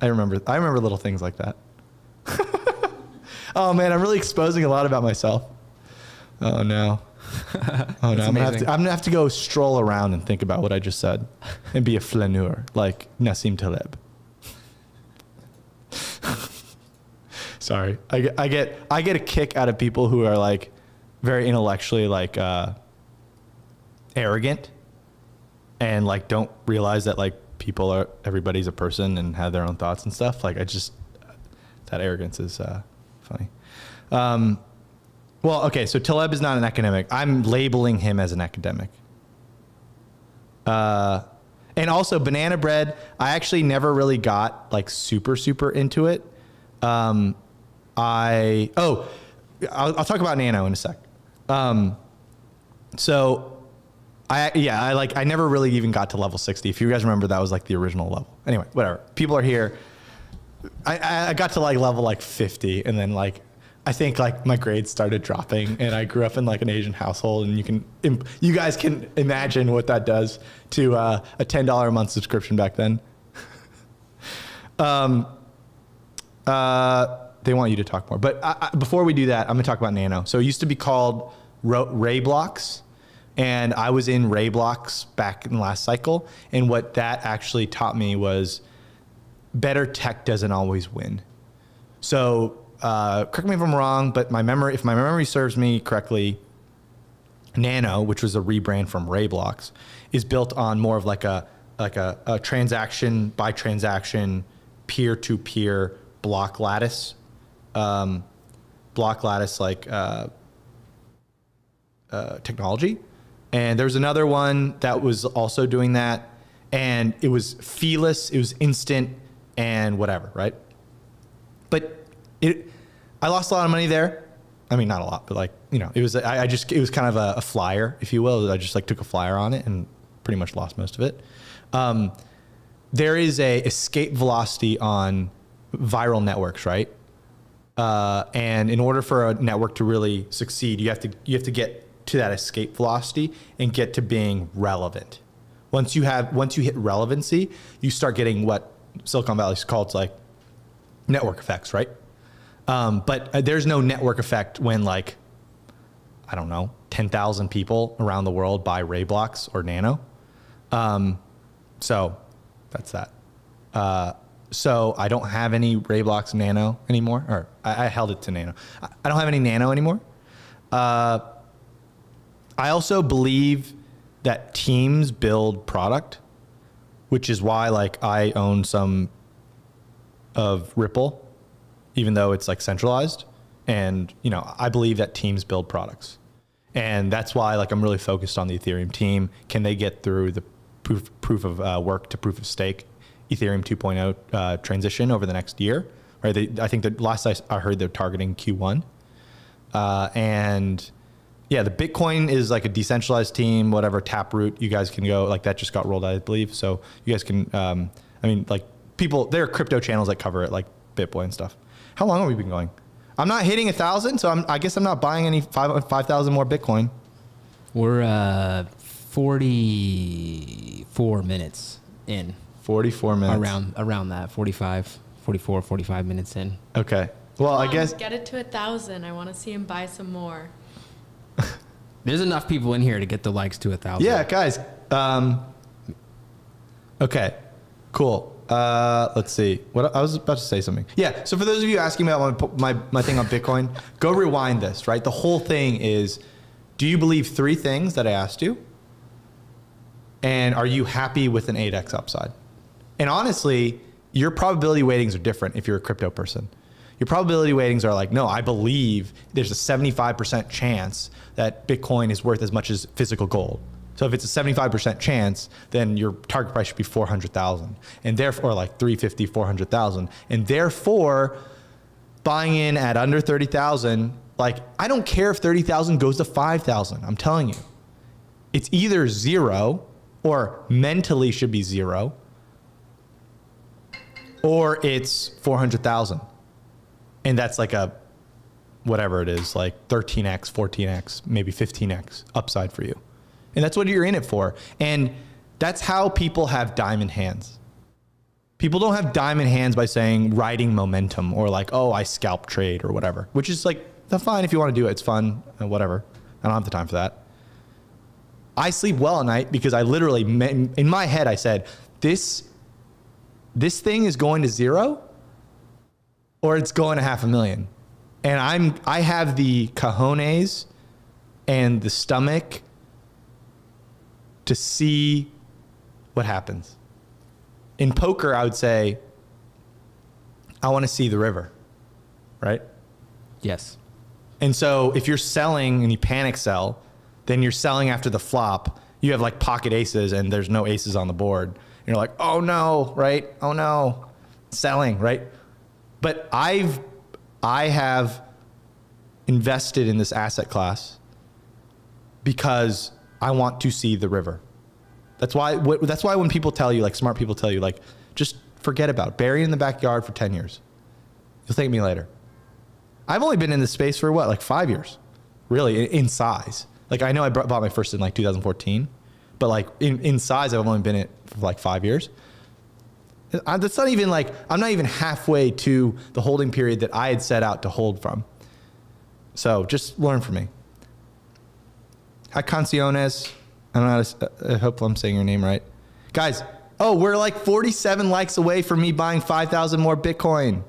I remember. I remember little things like that. (laughs) oh man, I'm really exposing a lot about myself. Oh no. (laughs) Oh no, I'm gonna, have to, I'm gonna have to go stroll around and think about what I just said, and be a flaneur like Nassim Taleb. (laughs) Sorry, I get, I get I get a kick out of people who are like very intellectually like uh, arrogant, and like don't realize that like people are everybody's a person and have their own thoughts and stuff. Like I just that arrogance is uh, funny. Um, well, okay, so Taleb is not an academic. I'm labeling him as an academic. Uh, and also banana bread. I actually never really got like super super into it. Um, I oh, I'll, I'll talk about Nano in a sec. Um, so I yeah I like I never really even got to level sixty. If you guys remember, that was like the original level. Anyway, whatever. People are here. I, I- got to like level like 50 and then like I think like my grades started dropping and I grew up in like an Asian household and you can you guys can imagine what that does to uh, a $10 a month subscription back then. (laughs) um, uh, they want you to talk more, but I, I, before we do that, I'm gonna talk about Nano. So it used to be called RaiBlocks, and I was in RaiBlocks back in the last cycle. And what that actually taught me was better tech doesn't always win. So uh, correct me if I'm wrong, but my memory, if my memory serves me correctly, Nano, which was a rebrand from RaiBlocks, is built on more of like a like a, a transaction by transaction, peer to peer block lattice, um, block lattice like uh, uh, technology. And there's another one that was also doing that, and it was feeless, it was instant, and whatever, right? But it, I lost a lot of money there. I mean, not a lot, but like you know, it was I, I just it was kind of a, a flyer, if you will. I just like took a flyer on it and pretty much lost most of it. Um, there is a escape velocity on viral networks, right? Uh, and in order for a network to really succeed, you have to you have to get to that escape velocity and get to being relevant. Once you have once you hit relevancy, you start getting what Silicon Valley called like network effects, right? Um, but uh, there's no network effect when like I don't know, 10,000 people around the world buy RaiBlocks or Nano. Um, so that's that. Uh, so I don't have any RaiBlocks Nano anymore, or I, I held it to Nano. I, I don't have any Nano anymore. Uh, I also believe that teams build product, which is why like I own some of Ripple, even though it's like centralized. And you know, I believe that teams build products, and that's why like I'm really focused on the Ethereum team. Can they get through the proof proof of uh, work to proof of stake Ethereum 2.0 uh, transition over the next year? Right. They, I think that last I heard they're targeting Q1, uh, and yeah, the Bitcoin is like a decentralized team. Whatever Taproot, you guys can go like that. Just got rolled out, I believe. So you guys can. Um, I mean, like people, there are crypto channels that cover it, like BitBoy and stuff. How long have we been going? I'm not hitting a thousand, so I'm, I guess I'm not buying any five five thousand more Bitcoin. We're uh, 44 minutes in. 44 minutes. Around around that 45, 44, 45 minutes in. Okay. Well, I on, guess get it to a thousand. I want to see him buy some more. (laughs) There's enough people in here to get the likes to a thousand. Yeah, guys. Um, okay, cool. Uh, let's see. What I was about to say something. Yeah. So for those of you asking me about my, my my thing on Bitcoin, (laughs) go rewind this. Right. The whole thing is, do you believe three things that I asked you? And are you happy with an 8x upside? And honestly, your probability weightings are different if you're a crypto person. Your probability weightings are like, no, I believe there's a 75% chance that Bitcoin is worth as much as physical gold. So if it's a 75% chance, then your target price should be 400,000 and therefore like 350, 400,000. And therefore buying in at under 30,000, like I don't care if 30,000 goes to 5,000. I'm telling you, it's either zero or mentally should be zero or it's 400,000. And that's like a whatever it is, like 13x, 14x, maybe 15x upside for you. And that's what you're in it for. And that's how people have diamond hands. People don't have diamond hands by saying riding momentum or like, oh, I scalp trade or whatever, which is like, that's fine if you want to do it. It's fun, and whatever. I don't have the time for that. I sleep well at night because I literally, in my head, I said, this, this thing is going to zero or it's going to half a million. And I'm, I have the cojones and the stomach to see what happens. In poker, I would say, I want to see the river, right? Yes. And so if you're selling and you panic sell, then you're selling after the flop. You have like pocket aces and there's no aces on the board. And you're like, oh no, right? Oh no. Selling, right? But I've I have invested in this asset class because I want to see the river. That's why. That's why when people tell you, like smart people tell you, like just forget about it. bury it in the backyard for ten years. You'll thank me later. I've only been in this space for what, like five years, really, in size. Like I know I bought my first in like 2014, but like in, in size, I've only been in it for like five years. That's not even like I'm not even halfway to the holding period that I had set out to hold from. So just learn from me. Hi, Canciones. I don't know to, I hope I'm saying your name right. Guys, oh, we're like 47 likes away from me buying 5,000 more Bitcoin.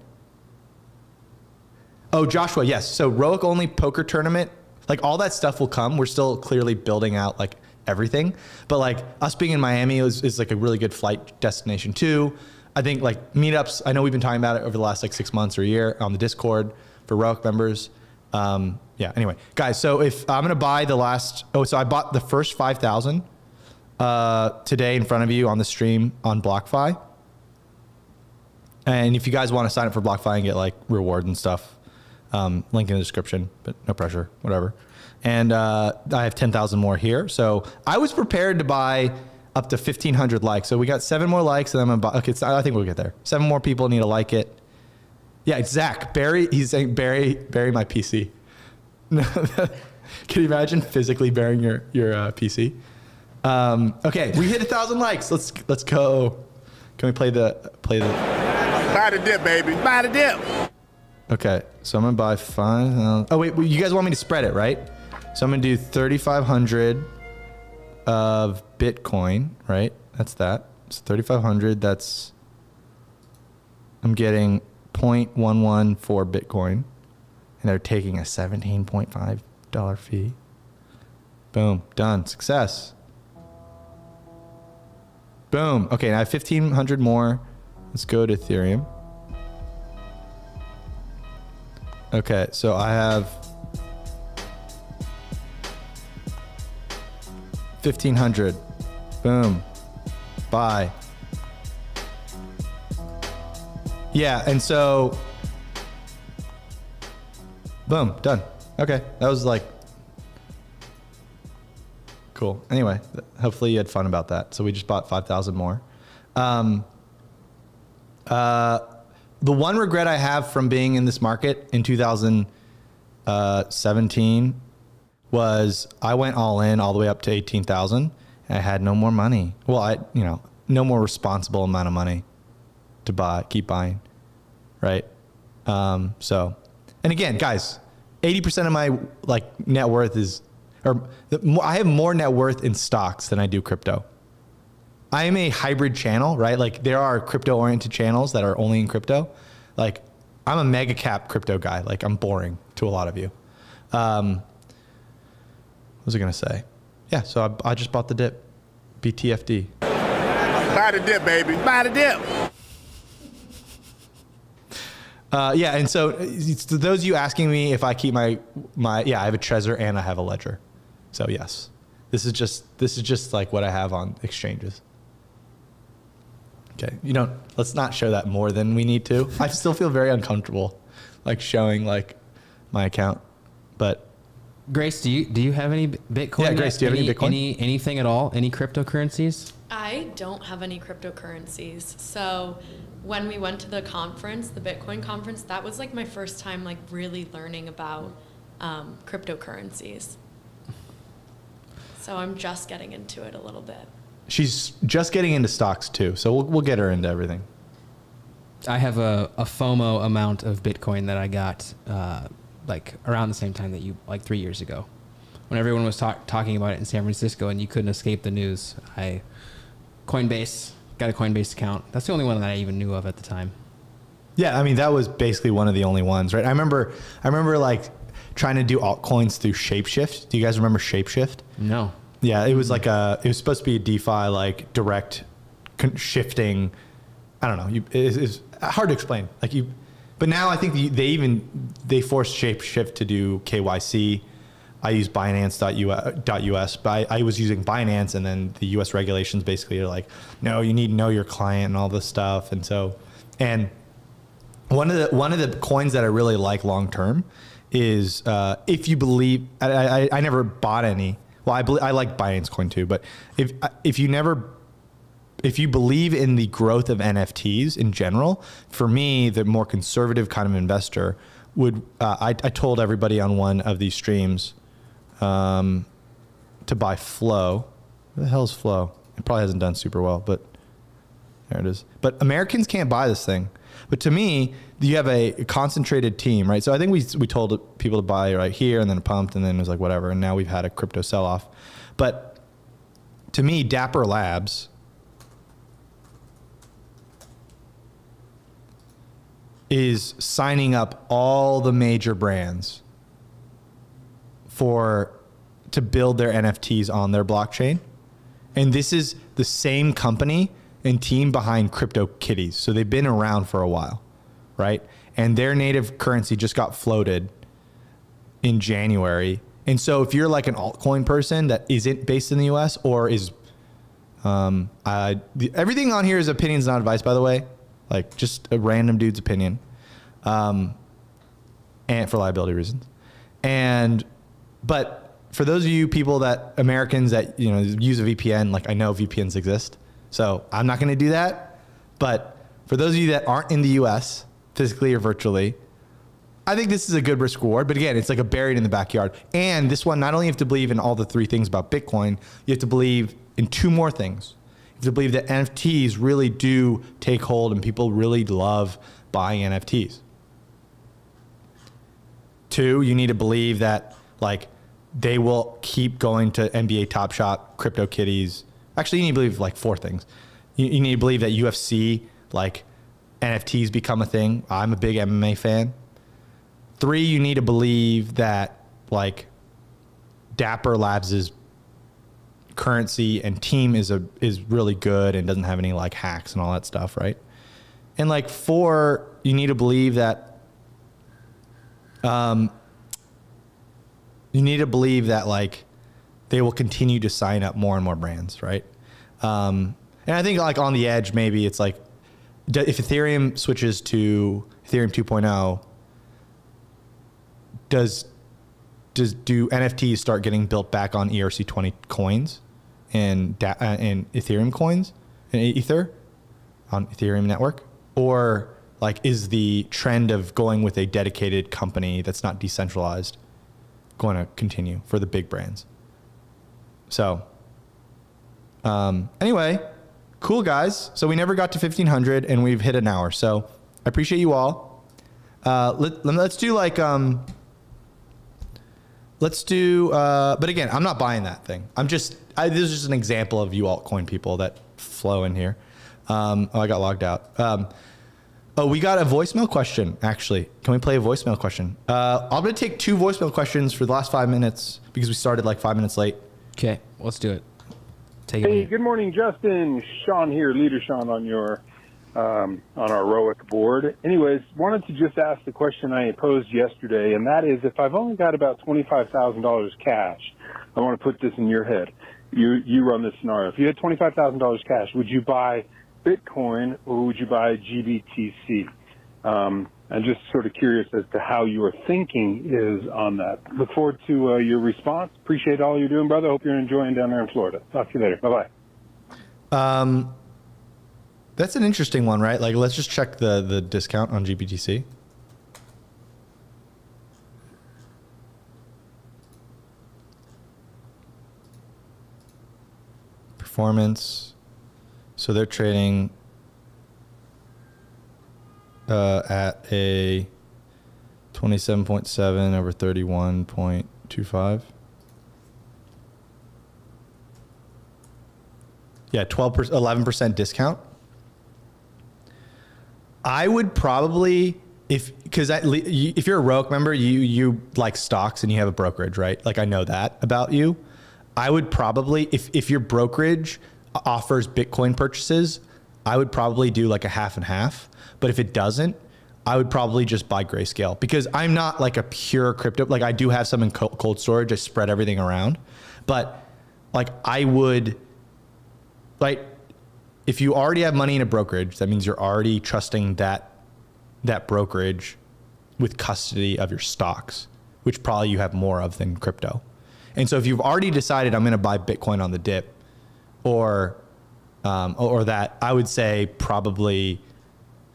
Oh, Joshua, yes. So Roic only poker tournament, like all that stuff will come. We're still clearly building out like everything. But like us being in Miami is, is like a really good flight destination too. I think like meetups, I know we've been talking about it over the last like six months or a year on the Discord for Roic members. Um, yeah, anyway, guys, so if I'm going to buy the last, oh, so I bought the first 5,000 uh, today in front of you on the stream on BlockFi. And if you guys want to sign up for BlockFi and get like rewards and stuff, um, link in the description, but no pressure, whatever and uh, I have 10,000 more here. So I was prepared to buy up to 1,500 likes. So we got seven more likes, and I'm gonna buy. Okay, I think we'll get there. Seven more people need to like it. Yeah, Zach Barry. He's saying Barry, bury my PC. (laughs) Can you imagine physically bearing your your uh, PC? Um, okay, we hit a thousand likes. Let's let's go. Can we play the play the? Buy the dip, baby. Buy the dip. Okay, so I'm gonna buy five. Uh, oh wait, you guys want me to spread it, right? So I'm gonna do 3,500 of Bitcoin, right? That's that. So 3,500. That's I'm getting 0.11 for Bitcoin, and they're taking a 17.5 dollar fee. Boom, done. Success. Boom. Okay, now I have 1,500 more. Let's go to Ethereum. Okay, so I have 1500. Boom. Bye. Yeah, and so boom, done. Okay, that was like cool. Anyway, hopefully you had fun about that. So we just bought 5,000 more. Um, uh, the one regret I have from being in this market in 2017 was I went all in all the way up to 18,000 and I had no more money. Well, I, you know, no more responsible amount of money to buy, keep buying. Right. Um, so, and again, guys, 80% of my like net worth is, or the, I have more net worth in stocks than I do crypto. I am a hybrid channel, right? Like there are crypto oriented channels that are only in crypto. Like I'm a mega cap crypto guy. Like I'm boring to a lot of you. Um, what was I gonna say? Yeah, so I, I just bought the dip, BTFD. Buy the dip, baby. Buy the dip. Uh, yeah, and so it's to those of you asking me if I keep my my yeah, I have a Trezor and I have a Ledger. So yes, this is just this is just like what I have on exchanges. Okay, you know, let's not show that more than we need to. I still feel very uncomfortable, like showing like my account, but Grace, do you do you have any Bitcoin? Yeah. Grace, do you have any Bitcoin? Any anything at all? Any cryptocurrencies? I don't have any cryptocurrencies. So when we went to the conference, the Bitcoin conference, that was like my first time like really learning about um, cryptocurrencies. So I'm just getting into it a little bit. she's just getting into stocks too. So we'll we'll get her into everything. I have a, a FOMO amount of Bitcoin that I got uh, like around the same time that you like three years ago, when everyone was talk, talking about it in San Francisco and you couldn't escape the news. I Coinbase got a Coinbase account. That's the only one that I even knew of at the time. Yeah, I mean that was basically one of the only ones, right? I remember I remember like trying to do altcoins through Shapeshift. Do you guys remember Shapeshift? No, Yeah, it was like a. It was supposed to be a DeFi like direct con- shifting. I don't know. You, it's, it's hard to explain. Like you, but now I think the, they even they forced Shapeshift to do KYC. I use Binance.us, but I, I was using Binance, and then the U.S. regulations basically are like, no, you need to know your client and all this stuff, and so, and one of the one of the coins that I really like long term is uh, if you believe. I, I, I never bought any. Well, I believe, I like Binance Coin too, but if if you never if you believe in the growth of NFTs in general, for me, the more conservative kind of investor would. Uh, I, I told everybody on one of these streams um, to buy Flow. Where the hell's Flow? It probably hasn't done super well, but there it is. But Americans can't buy this thing. But to me, you have a concentrated team, right? So I think we we told people to buy right here, and then pumped, and then it was like whatever, and now we've had a crypto sell off. But to me, Dapper Labs is signing up all the major brands for to build their NFTs on their blockchain. And this is the same company and team behind CryptoKitties. So they've been around for a while, right? And their native currency just got floated in January. And so if you're like an altcoin person that isn't based in the US or is um, I, the, everything on here is opinions, not advice, by the way. Like just a random dude's opinion, um, and for liability reasons. And but for those of you people that Americans that you know use a VPN, like I know VPNs exist, so I'm not going to do that. But for those of you that aren't in the U.S. physically or virtually, I think this is a good risk reward. But again, it's like a buried in the backyard. And this one, not only have to believe in all the three things about Bitcoin, you have to believe in two more things. You have to believe that NFTs really do take hold and people really love buying NFTs. Two, you need to believe that like they will keep going to NBA Top Shot, Crypto Kitties. Actually, you need to believe like four things. You, you need to believe that UFC, like NFTs become a thing. I'm a big MMA fan. Three, you need to believe that like Dapper Labs' currency and team is a is really good and doesn't have any like hacks and all that stuff, right? And like four, you need to believe that um you need to believe that like they will continue to sign up more and more brands, right? Um, and I think like on the edge, maybe it's like if Ethereum switches to Ethereum 2.0, does does do NFTs start getting built back on ERC20 coins and da- uh, and Ethereum coins and Ether on Ethereum network, or like is the trend of going with a dedicated company that's not decentralized going to continue for the big brands? So, um, anyway, cool guys. So we never got to 1500 and we've hit an hour. So I appreciate you all. Uh, let, let's do like, um, let's do, uh, but again, I'm not buying that thing. I'm just, I, this is just an example of you altcoin people that flow in here. Um, oh, I got logged out. Um, oh, we got a voicemail question. Actually, can we play a voicemail question? Uh, I'm gonna take two voicemail questions for the last five minutes because we started like five minutes late. Okay, let's do it. Take. Hey, away. good morning, Justin. Sean here, leader Sean on your um, on our ROIC board. Anyways, wanted to just ask the question I posed yesterday, and that is, if I've only got about twenty five thousand dollars cash, I want to put this in your head. You you run this scenario. If you had twenty five thousand dollars cash, would you buy Bitcoin or would you buy GBTC? Um, I'm just sort of curious as to how your thinking is on that. Look forward to uh, your response. Appreciate all you're doing, brother. Hope you're enjoying down there in Florida. Talk to you later. Bye bye. Um, that's an interesting one, right? Like, let's just check the the discount on GBTC. Performance. So they're trading uh, at a 27.7 over 31.25. Yeah, twelve percent, 11% discount. I would probably if because if you're a Roic member, you you like stocks and you have a brokerage, right? Like I know that about you. I would probably if if your brokerage offers Bitcoin purchases, I would probably do like a half and half. But if it doesn't, I would probably just buy Grayscale because I'm not like a pure crypto. Like I do have some in cold storage. I spread everything around, but like I would like if you already have money in a brokerage, that means you're already trusting that that brokerage with custody of your stocks, which probably you have more of than crypto. And so if you've already decided I'm going to buy Bitcoin on the dip, or um, or that I would say probably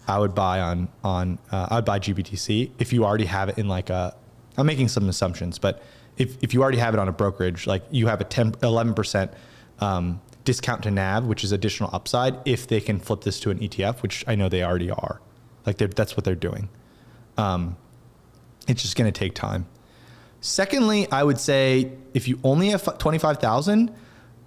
I would buy on on uh, I would buy GBTC if you already have it in like a. I'm making some assumptions, but if if you already have it on a brokerage, like you have a 10 11 percent um, discount to NAV, which is additional upside if they can flip this to an ETF, which I know they already are. Like that's what they're doing. Um, it's just going to take time. Secondly, I would say if you only have 25,000,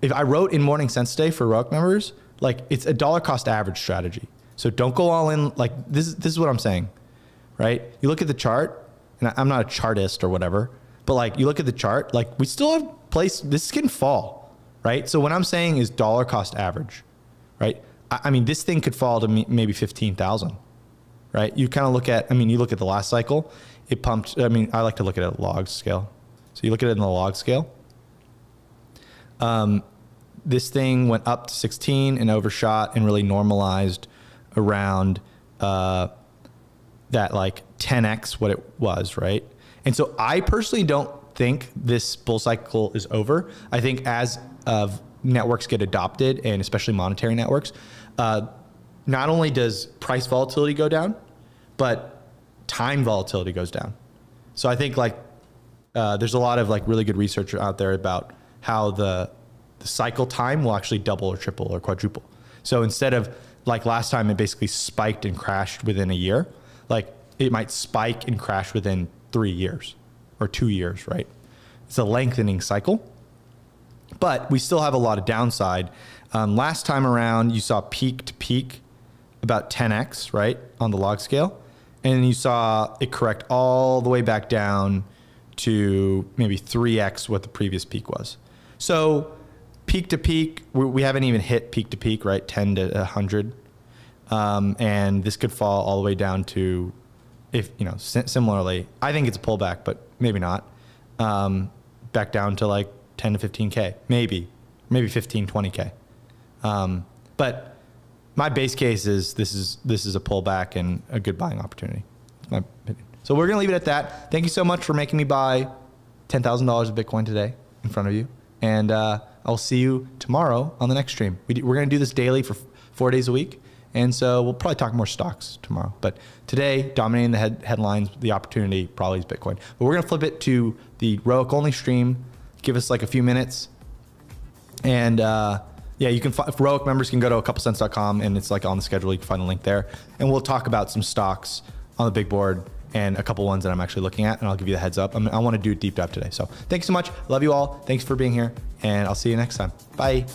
if I wrote in Morning Sense today for Roic members, like it's a dollar cost average strategy. So don't go all in. Like this, this is what I'm saying, right? You look at the chart, and I'm not a chartist or whatever, but like you look at the chart, like we still have place. This can fall, right? So what I'm saying is dollar cost average, right? I, I mean, this thing could fall to maybe fifteen thousand, right? You kind of look at. I mean, you look at the last cycle, it pumped. I mean, I like to look at at log scale. So you look at it in the log scale. Um, this thing went up to 16 and overshot and really normalized around uh, that like 10x what it was, right? And so I personally don't think this bull cycle is over. I think as networks get adopted and especially monetary networks, uh, not only does price volatility go down, but time volatility goes down. So I think like uh, there's a lot of like really good research out there about how the the cycle time will actually double or triple or quadruple. So instead of like last time, it basically spiked and crashed within a year. Like it might spike and crash within three years or two years, right? It's a lengthening cycle, but we still have a lot of downside. Um, last time around, you saw peak to peak about 10x, right, on the log scale. And you saw it correct all the way back down to maybe 3x what the previous peak was. So peak to peak, we haven't even hit peak to peak, right? 10 to 100. Um, and this could fall all the way down to, if, you know, similarly, I think it's a pullback, but maybe not. Um, back down to like 10 to 15K, maybe, maybe 15, 20K. Um, but my base case is this is this is a pullback and a good buying opportunity. So we're gonna leave it at that. Thank you so much for making me buy ten thousand dollars of Bitcoin today in front of you, and uh, I'll see you tomorrow on the next stream. We do, we're gonna do this daily for four days a week, and so we'll probably talk more stocks tomorrow. But today, dominating the head, headlines, the opportunity probably is Bitcoin. But we're gonna flip it to the ROIC only stream. Give us like a few minutes, and. Uh, yeah, you can. If Roic members can go to a couple cents.com and it's like on the schedule. You can find the link there, and we'll talk about some stocks on the big board and a couple ones that I'm actually looking at, and I'll give you the heads up. I'm, i want to do a deep dive today. So thanks so much. Love you all. Thanks for being here, and I'll see you next time. Bye.